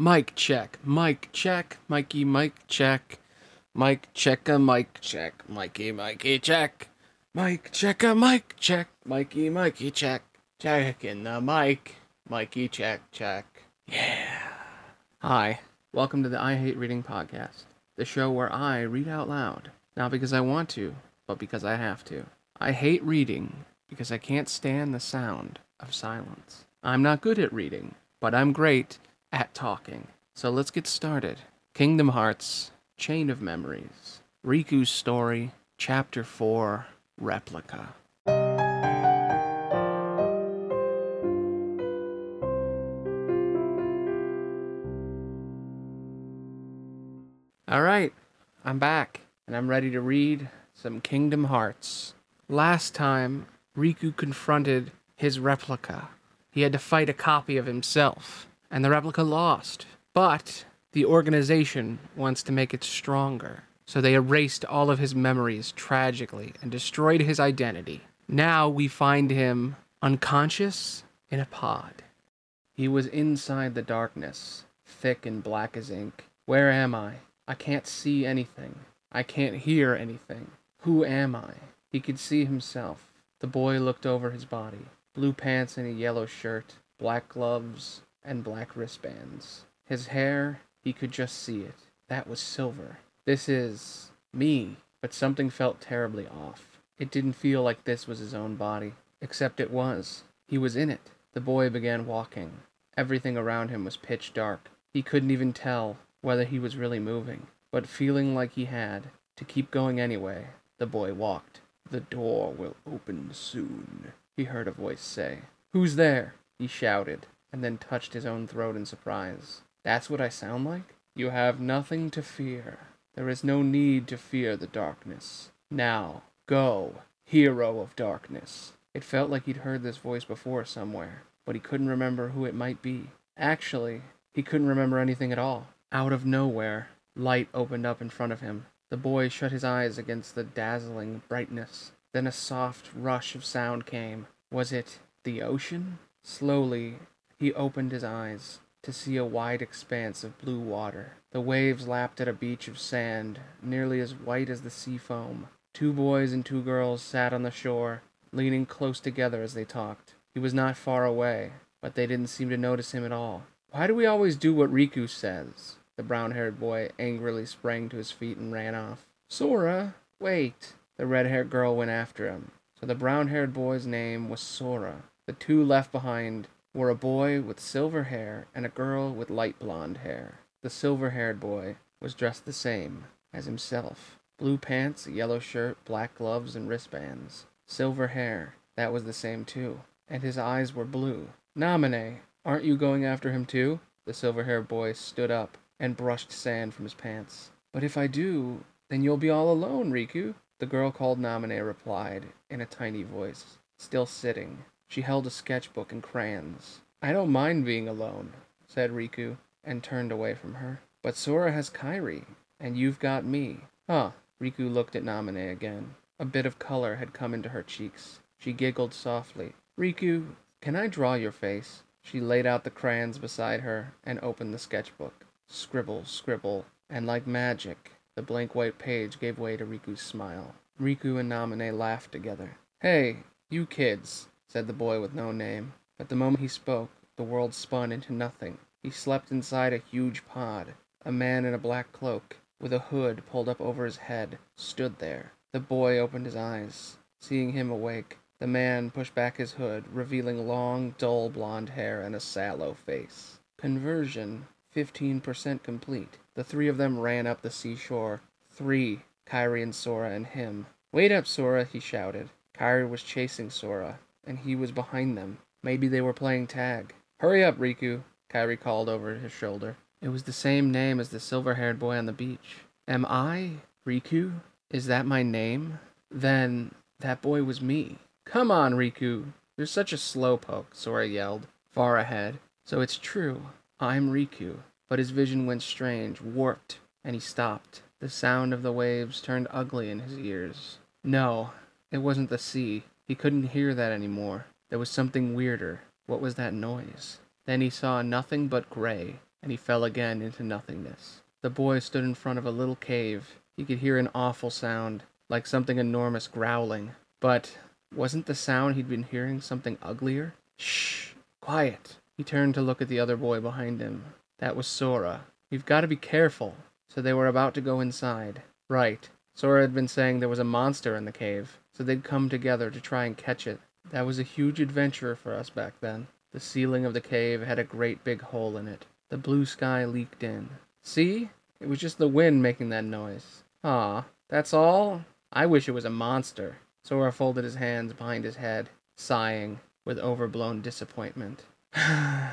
Mic check, mic check, Mikey, mic check. Mic check a mic check, Mikey, Mikey check. Mic check a mic check, Mikey, Mikey check. Check in the mic, Mikey check, check. Yeah. Hi, welcome to the I Hate Reading podcast, the show where I read out loud, not because I want to, but because I have to. I hate reading because I can't stand the sound of silence. I'm not good at reading, but I'm great at talking. So let's get started. Kingdom Hearts, Chain of Memories, Riku's Story, Chapter 4, Replica. All right, I'm back, and I'm ready to read some Kingdom Hearts. Last time, Riku confronted his replica. He had to fight a copy of himself, and the replica lost. But the organization wants to make it stronger, so they erased all of his memories tragically and destroyed his identity. Now we find him unconscious in a pod. He was inside the darkness, thick and black as ink. Where am I? I can't see anything. I can't hear anything. Who am I? He could see himself. The boy looked over his body. Blue pants and a yellow shirt, black gloves, and black wristbands. His hair, he could just see it. That was silver. This is me. But something felt terribly off. It didn't feel like this was his own body. Except it was. He was in it. The boy began walking. Everything around him was pitch dark. He couldn't even tell whether he was really moving. But feeling like he had to keep going anyway, the boy walked. The door will open soon, he heard a voice say. Who's there? he shouted, and then touched his own throat in surprise. That's what I sound like? You have nothing to fear. There is no need to fear the darkness. Now, go, hero of darkness. It felt like he'd heard this voice before somewhere, but he couldn't remember who it might be. Actually, he couldn't remember anything at all. Out of nowhere, light opened up in front of him. The boy shut his eyes against the dazzling brightness. Then a soft rush of sound came. Was it the ocean? Slowly, he opened his eyes to see a wide expanse of blue water. The waves lapped at a beach of sand, nearly as white as the sea foam. Two boys and two girls sat on the shore, leaning close together as they talked. He was not far away, but they didn't seem to notice him at all. Why do we always do what Riku says? The brown haired boy angrily sprang to his feet and ran off. Sora, wait! The red haired girl went after him. So the brown haired boy's name was Sora. The two left behind were a boy with silver hair and a girl with light blonde hair. The silver haired boy was dressed the same as himself blue pants, yellow shirt, black gloves, and wristbands. Silver hair, that was the same too. And his eyes were blue. Naminé, aren't you going after him too? The silver haired boy stood up and brushed sand from his pants. But if I do, then you'll be all alone, Riku. The girl called Naminé replied in a tiny voice, still sitting. She held a sketchbook and crayons. I don't mind being alone, said Riku, and turned away from her. But Sora has Kairi, and you've got me. Huh. Riku looked at Naminé again. A bit of color had come into her cheeks. She giggled softly. Riku, can I draw your face? She laid out the crayons beside her and opened the sketchbook. Scribble, scribble, and like magic, the blank white page gave way to Riku's smile. Riku and Naminé laughed together. Hey, you kids, said the boy with no name. At the moment he spoke, the world spun into nothing. He slept inside a huge pod. A man in a black cloak, with a hood pulled up over his head, stood there. The boy opened his eyes. Seeing him awake, the man pushed back his hood, revealing long, dull blonde hair and a sallow face. Conversion 15% complete. The three of them ran up the seashore. Three, Kairi and Sora and him. Wait up, Sora, he shouted. Kairi was chasing Sora, and he was behind them. Maybe they were playing tag. Hurry up, Riku, Kairi called over his shoulder. It was the same name as the silver haired boy on the beach. Am I Riku? Is that my name? Then that boy was me. Come on, Riku. You're such a slowpoke, Sora yelled, far ahead. So it's true. I'm Riku. But his vision went strange, warped, and he stopped. The sound of the waves turned ugly in his ears. No, it wasn't the sea. He couldn't hear that anymore. There was something weirder. What was that noise? Then he saw nothing but gray. and he fell again into nothingness. The boy stood in front of a little cave. He could hear an awful sound, like something enormous growling. But wasn't the sound he'd been hearing something uglier? Shh! Quiet! He turned to look at the other boy behind him. That was Sora. We've got to be careful. So they were about to go inside. Right. Sora had been saying there was a monster in the cave, so they'd come together to try and catch it. That was a huge adventure for us back then. The ceiling of the cave had a great big hole in it. The blue sky leaked in. See? It was just the wind making that noise. Ah, that's all? I wish it was a monster. Sora folded his hands behind his head, sighing with overblown disappointment. the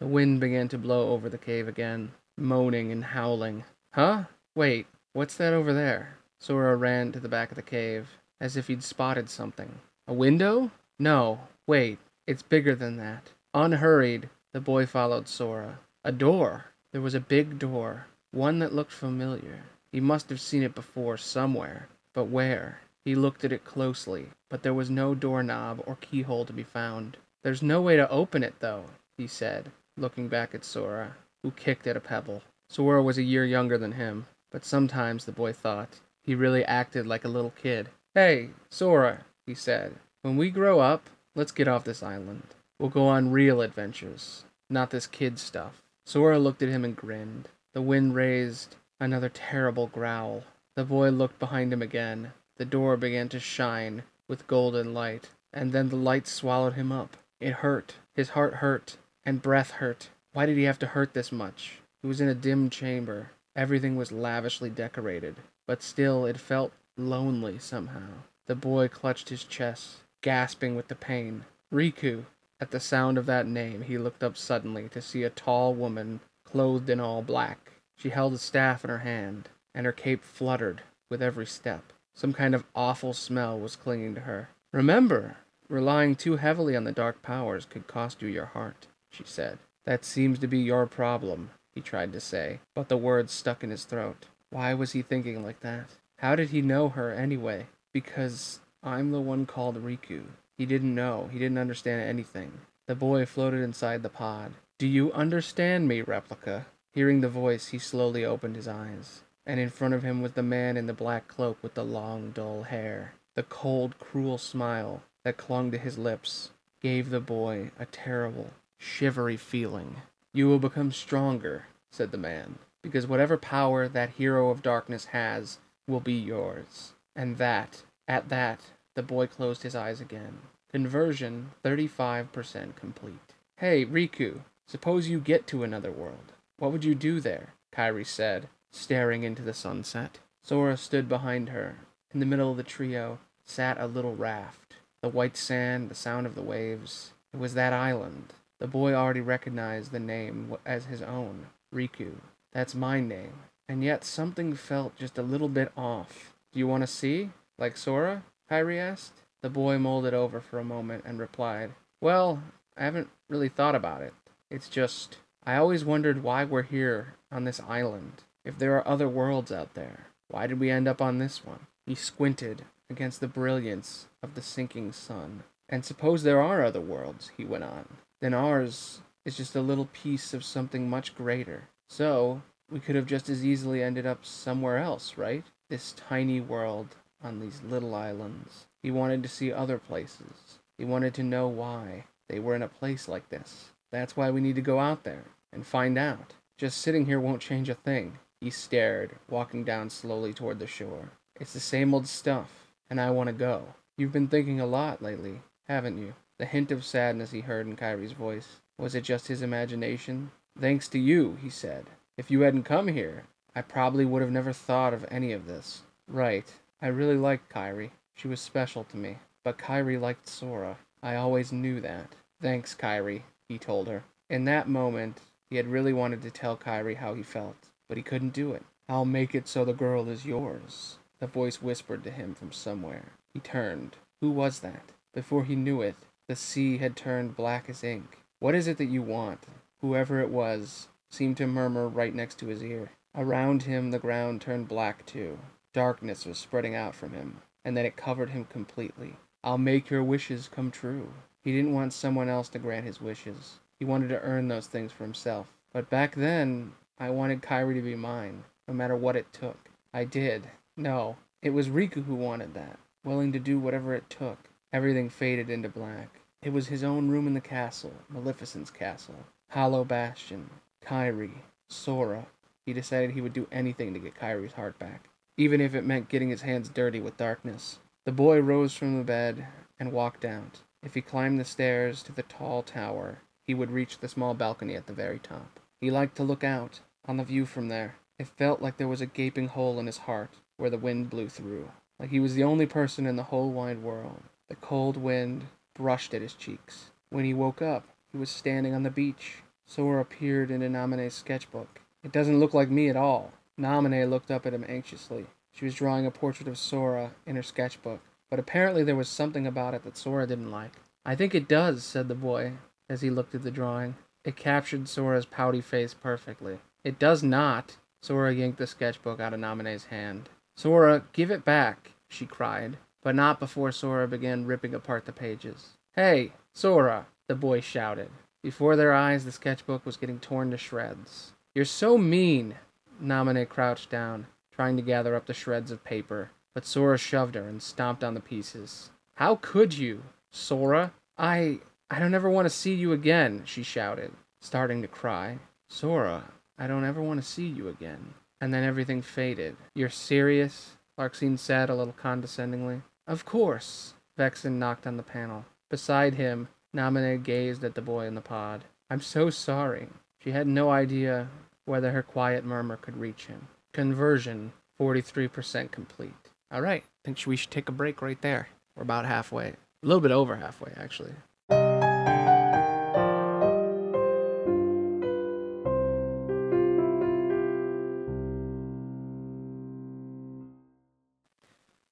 wind began to blow over the cave again, moaning and howling. Huh? Wait, what's that over there? Sora ran to the back of the cave, as if he'd spotted something. A window? No, wait, it's bigger than that. Unhurried, the boy followed Sora. A door! There was a big door, one that looked familiar. He must have seen it before somewhere, but where? He looked at it closely, but there was no doorknob or keyhole to be found. There's no way to open it, though, he said, looking back at Sora, who kicked at a pebble. Sora was a year younger than him, but sometimes, the boy thought, he really acted like a little kid. Hey, Sora, he said, when we grow up, let's get off this island. We'll go on real adventures, not this kid stuff. Sora looked at him and grinned. The wind raised another terrible growl. The boy looked behind him again. The door began to shine with golden light, and then the light swallowed him up. It hurt. His heart hurt, and breath hurt. Why did he have to hurt this much? He was in a dim chamber. Everything was lavishly decorated, but still it felt lonely somehow. The boy clutched his chest, gasping with the pain. Riku! At the sound of that name, he looked up suddenly to see a tall woman clothed in all black. She held a staff in her hand, and her cape fluttered with every step. Some kind of awful smell was clinging to her. Remember, relying too heavily on the dark powers could cost you your heart, she said. That seems to be your problem, he tried to say, but the words stuck in his throat. Why was he thinking like that? How did he know her anyway? Because I'm the one called Riku. He didn't know. He didn't understand anything. The boy floated inside the pod. Do you understand me, Replica? Hearing the voice, he slowly opened his eyes and in front of him was the man in the black cloak with the long, dull hair. The cold, cruel smile that clung to his lips gave the boy a terrible, shivery feeling. You will become stronger, said the man, because whatever power that hero of darkness has will be yours. And that, at that, the boy closed his eyes again. Conversion 35% complete. Hey, Riku, suppose you get to another world. What would you do there? Kairi said, staring into the sunset. Sora stood behind her. In the middle of the trio sat a little raft. The white sand, the sound of the waves. It was that island. The boy already recognized the name as his own, Riku. That's my name. And yet something felt just a little bit off. Do you want to see? Like Sora? Kairi asked. The boy molded over for a moment and replied, Well, I haven't really thought about it. It's just, I always wondered why we're here on this island. If there are other worlds out there, why did we end up on this one? He squinted against the brilliance of the sinking sun. And suppose there are other worlds, he went on. Then ours is just a little piece of something much greater. So, we could have just as easily ended up somewhere else, right? This tiny world on these little islands. He wanted to see other places. He wanted to know why they were in a place like this. That's why we need to go out there and find out. Just sitting here won't change a thing. He stared, walking down slowly toward the shore. It's the same old stuff, and I want to go. You've been thinking a lot lately, haven't you? The hint of sadness he heard in Kairi's voice. Was it just his imagination? Thanks to you, he said. If you hadn't come here, I probably would have never thought of any of this. Right. I really liked Kairi. She was special to me. But Kairi liked Sora. I always knew that. Thanks, Kairi, he told her. In that moment, he had really wanted to tell Kairi how he felt but he couldn't do it. I'll make it so the girl is yours. The voice whispered to him from somewhere. He turned. Who was that? Before he knew it, the sea had turned black as ink. What is it that you want? Whoever it was seemed to murmur right next to his ear. Around him, the ground turned black too. Darkness was spreading out from him, and then it covered him completely. I'll make your wishes come true. He didn't want someone else to grant his wishes. He wanted to earn those things for himself. But back then, I wanted Kairi to be mine, no matter what it took. I did. No, it was Riku who wanted that, willing to do whatever it took. Everything faded into black. It was his own room in the castle, Maleficent's castle, Hollow Bastion, Kairi, Sora. He decided he would do anything to get Kairi's heart back, even if it meant getting his hands dirty with darkness. The boy rose from the bed and walked out. If he climbed the stairs to the tall tower, he would reach the small balcony at the very top. He liked to look out on the view from there. It felt like there was a gaping hole in his heart where the wind blew through, like he was the only person in the whole wide world. The cold wind brushed at his cheeks. When he woke up, he was standing on the beach. Sora appeared in Naminé's sketchbook. It doesn't look like me at all. Naminé looked up at him anxiously. She was drawing a portrait of Sora in her sketchbook, but apparently there was something about it that Sora didn't like. I think it does, said the boy as he looked at the drawing. It captured Sora's pouty face perfectly. It does not. Sora yanked the sketchbook out of Naminé's hand. Sora, give it back, she cried, but not before Sora began ripping apart the pages. Hey, Sora, the boy shouted. Before their eyes, the sketchbook was getting torn to shreds. You're so mean. Naminé crouched down, trying to gather up the shreds of paper, but Sora shoved her and stomped on the pieces. How could you? Sora, I. I don't ever want to see you again, she shouted, starting to cry. Sora, I don't ever want to see you again. And then everything faded. You're serious? Larxene said a little condescendingly. Of course. Vexen knocked on the panel. Beside him, Naminé gazed at the boy in the pod. I'm so sorry. She had no idea whether her quiet murmur could reach him. Conversion 43% complete. All right, I think we should take a break right there. We're about halfway. A little bit over halfway, actually.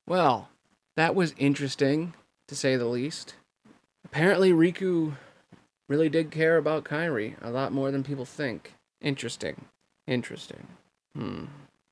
Well, that was interesting, to say the least. Apparently, Riku really did care about Kairi a lot more than people think. Interesting. Interesting. Hmm.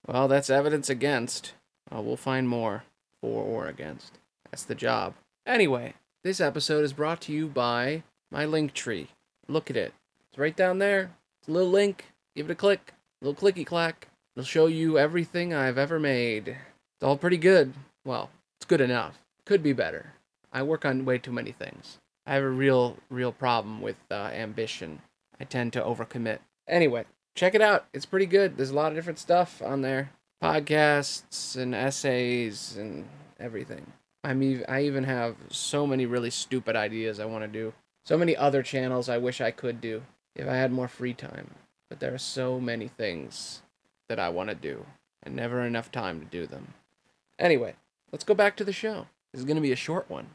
Well, that's evidence against. Uh, we'll find more for or against. That's the job. Anyway, this episode is brought to you by my link tree. Look at it. It's right down there. It's a little link. Give it a click. A little clicky clack. It'll show you everything I've ever made. It's all pretty good. Well, it's good enough. Could be better. I work on way too many things. I have a real, real problem with uh, ambition. I tend to overcommit. Anyway, check it out. It's pretty good. There's a lot of different stuff on there podcasts and essays and everything. I'm ev- I even have so many really stupid ideas I want to do. So many other channels I wish I could do if I had more free time. But there are so many things that I want to do and never enough time to do them. Anyway, let's go back to the show. This is going to be a short one.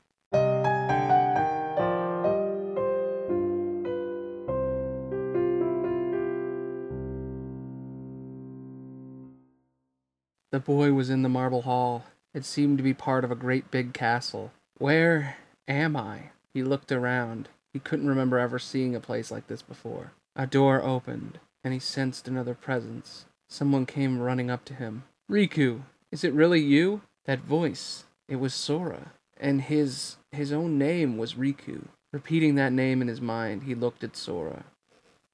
The boy was in the marble hall. It seemed to be part of a great big castle. Where am I? He looked around. He couldn't remember ever seeing a place like this before. A door opened, and he sensed another presence. Someone came running up to him. Riku, is it really you? That voice. It was Sora. And his his own name was Riku. Repeating that name in his mind, he looked at Sora,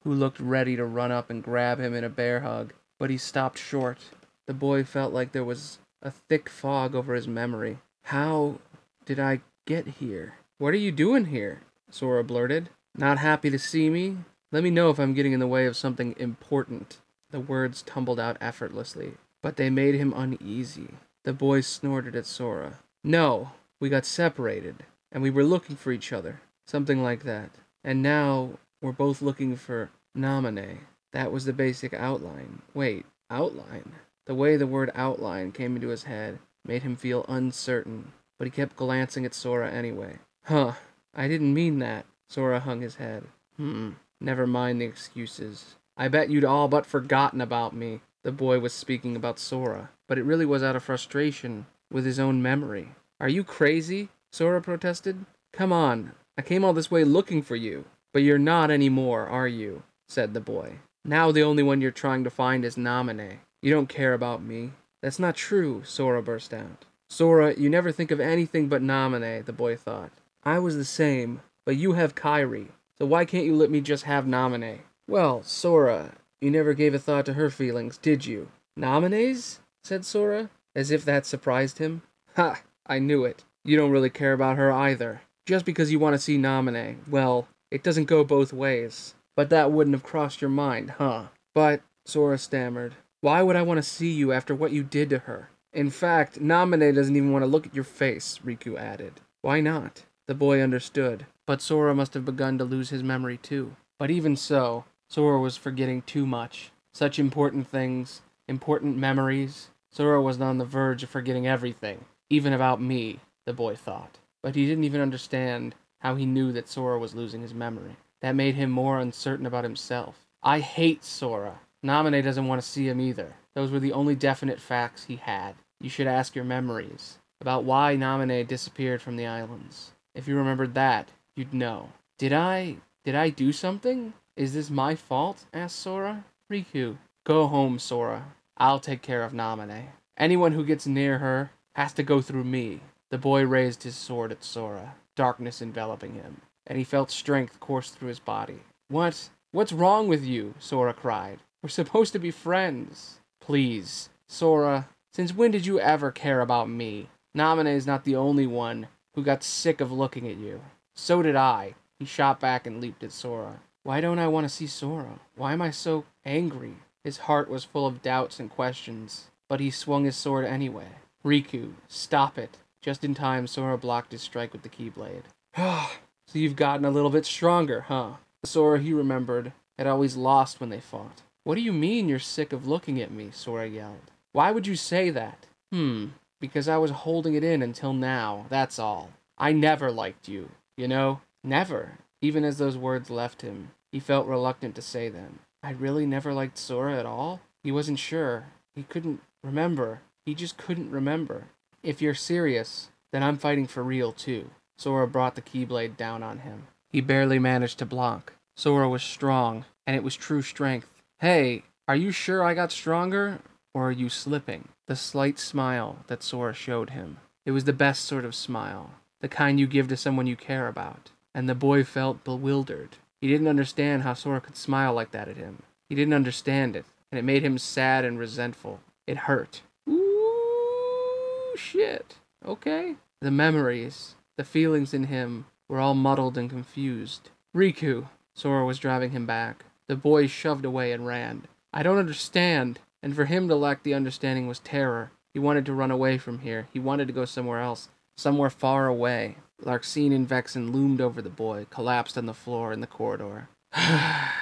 who looked ready to run up and grab him in a bear hug, but he stopped short. The boy felt like there was a thick fog over his memory. How did I get here? What are you doing here? Sora blurted. Not happy to see me? Let me know if I'm getting in the way of something important. The words tumbled out effortlessly, but they made him uneasy. The boy snorted at Sora. No, we got separated, and we were looking for each other. Something like that. And now we're both looking for Naminé. That was the basic outline. Wait, outline? The way the word outline came into his head made him feel uncertain, but he kept glancing at Sora anyway. Huh, I didn't mean that. Sora hung his head. Hmm, never mind the excuses. I bet you'd all but forgotten about me. The boy was speaking about Sora, but it really was out of frustration with his own memory. Are you crazy? Sora protested. Come on, I came all this way looking for you. But you're not anymore, are you? said the boy. Now the only one you're trying to find is Naminé. You don't care about me. That's not true, Sora burst out. Sora, you never think of anything but Naminé, the boy thought. I was the same, but you have Kairi, so why can't you let me just have Naminé? Well, Sora, you never gave a thought to her feelings, did you? Naminé's? said Sora, as if that surprised him. Ha! I knew it. You don't really care about her either. Just because you want to see Naminé. Well, it doesn't go both ways. But that wouldn't have crossed your mind, huh? But, Sora stammered, why would I want to see you after what you did to her? In fact, Naminé doesn't even want to look at your face, Riku added. Why not? The boy understood. But Sora must have begun to lose his memory too. But even so, Sora was forgetting too much. Such important things, important memories. Sora was on the verge of forgetting everything, even about me, the boy thought. But he didn't even understand how he knew that Sora was losing his memory. That made him more uncertain about himself. I hate Sora. Naminé doesn't want to see him either. Those were the only definite facts he had. You should ask your memories about why Naminé disappeared from the islands. If you remembered that, you'd know. Did I did I do something? Is this my fault? asked Sora. Riku, go home, Sora. I'll take care of Naminé. Anyone who gets near her has to go through me. The boy raised his sword at Sora, darkness enveloping him, and he felt strength course through his body. What? What's wrong with you? Sora cried. We're supposed to be friends. Please, Sora, since when did you ever care about me? Naminé is not the only one who got sick of looking at you. So did I. He shot back and leaped at Sora. Why don't I want to see Sora? Why am I so angry? His heart was full of doubts and questions, but he swung his sword anyway. Riku, stop it. Just in time, Sora blocked his strike with the Keyblade. so you've gotten a little bit stronger, huh? Sora, he remembered, had always lost when they fought. What do you mean you're sick of looking at me? Sora yelled. Why would you say that? Hmm, because I was holding it in until now, that's all. I never liked you, you know? Never. Even as those words left him, he felt reluctant to say them. I really never liked Sora at all? He wasn't sure. He couldn't remember. He just couldn't remember. If you're serious, then I'm fighting for real too. Sora brought the Keyblade down on him. He barely managed to block. Sora was strong, and it was true strength. Hey, are you sure I got stronger? Or are you slipping? The slight smile that Sora showed him. It was the best sort of smile, the kind you give to someone you care about. And the boy felt bewildered. He didn't understand how Sora could smile like that at him. He didn't understand it, and it made him sad and resentful. It hurt. Ooh, shit. Okay. The memories, the feelings in him were all muddled and confused. Riku, Sora was driving him back. The boy shoved away and ran. I don't understand and for him to lack the understanding was terror. He wanted to run away from here. He wanted to go somewhere else, somewhere far away. Larxene and Vexen loomed over the boy, collapsed on the floor in the corridor. I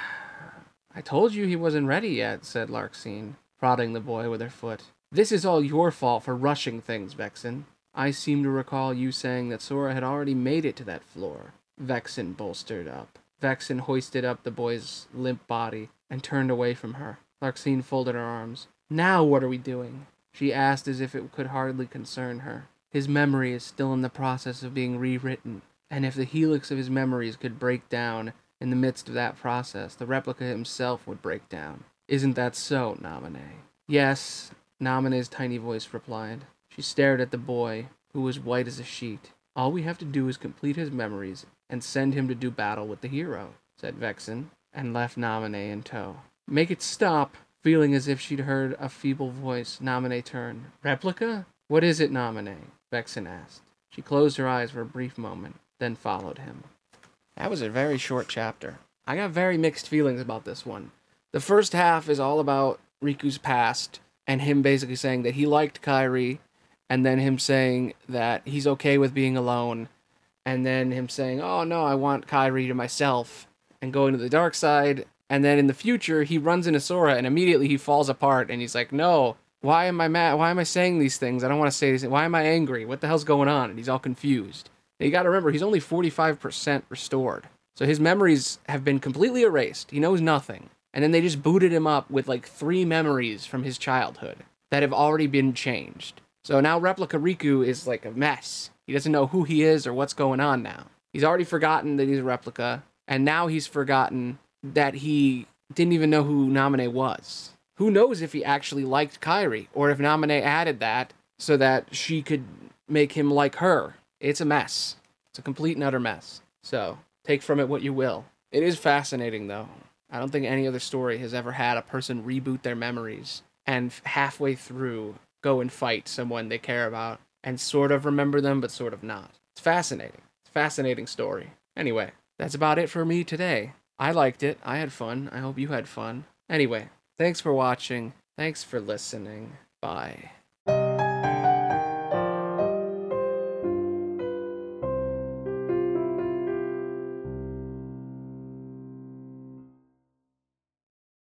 told you he wasn't ready yet, said Larxene, prodding the boy with her foot. This is all your fault for rushing things, Vexen. I seem to recall you saying that Sora had already made it to that floor. Vexen bolstered up. Vexen hoisted up the boy's limp body and turned away from her. Larxene folded her arms. Now what are we doing? She asked as if it could hardly concern her. His memory is still in the process of being rewritten, and if the helix of his memories could break down in the midst of that process, the replica himself would break down. Isn't that so, Naminé? Yes, Naminé's tiny voice replied. She stared at the boy, who was white as a sheet. All we have to do is complete his memories and send him to do battle with the hero, said Vexen, and left Naminé in tow. Make it stop. Feeling as if she'd heard a feeble voice, Naminé turned. Replica? What is it, Naminé? Vexen asked. She closed her eyes for a brief moment, then followed him. That was a very short chapter. I got very mixed feelings about this one. The first half is all about Riku's past and him basically saying that he liked Kairi, and then him saying that he's okay with being alone, and then him saying, "Oh no, I want Kairi to myself," and going to the dark side, and then in the future, he runs into Sora and immediately he falls apart and he's like, no, why am I mad? Why am I saying these things? I don't want to say these. Why am I angry? What the hell's going on? And he's all confused. You got to remember, he's only 45% restored. So his memories have been completely erased. He knows nothing. And then they just booted him up with like three memories from his childhood that have already been changed. So now Replica Riku is like a mess. He doesn't know who he is or what's going on now. He's already forgotten that he's a replica, and now he's forgotten that he didn't even know who Naminé was. Who knows if he actually liked Kairi, or if Naminé added that so that she could make him like her. It's a mess. It's a complete and utter mess. So, take from it what you will. It is fascinating, though. I don't think any other story has ever had a person reboot their memories and halfway through go and fight someone they care about and sort of remember them, but sort of not. It's fascinating. It's a fascinating story. Anyway, that's about it for me today. I liked it. I had fun. I hope you had fun. Anyway, thanks for watching. Thanks for listening. Bye.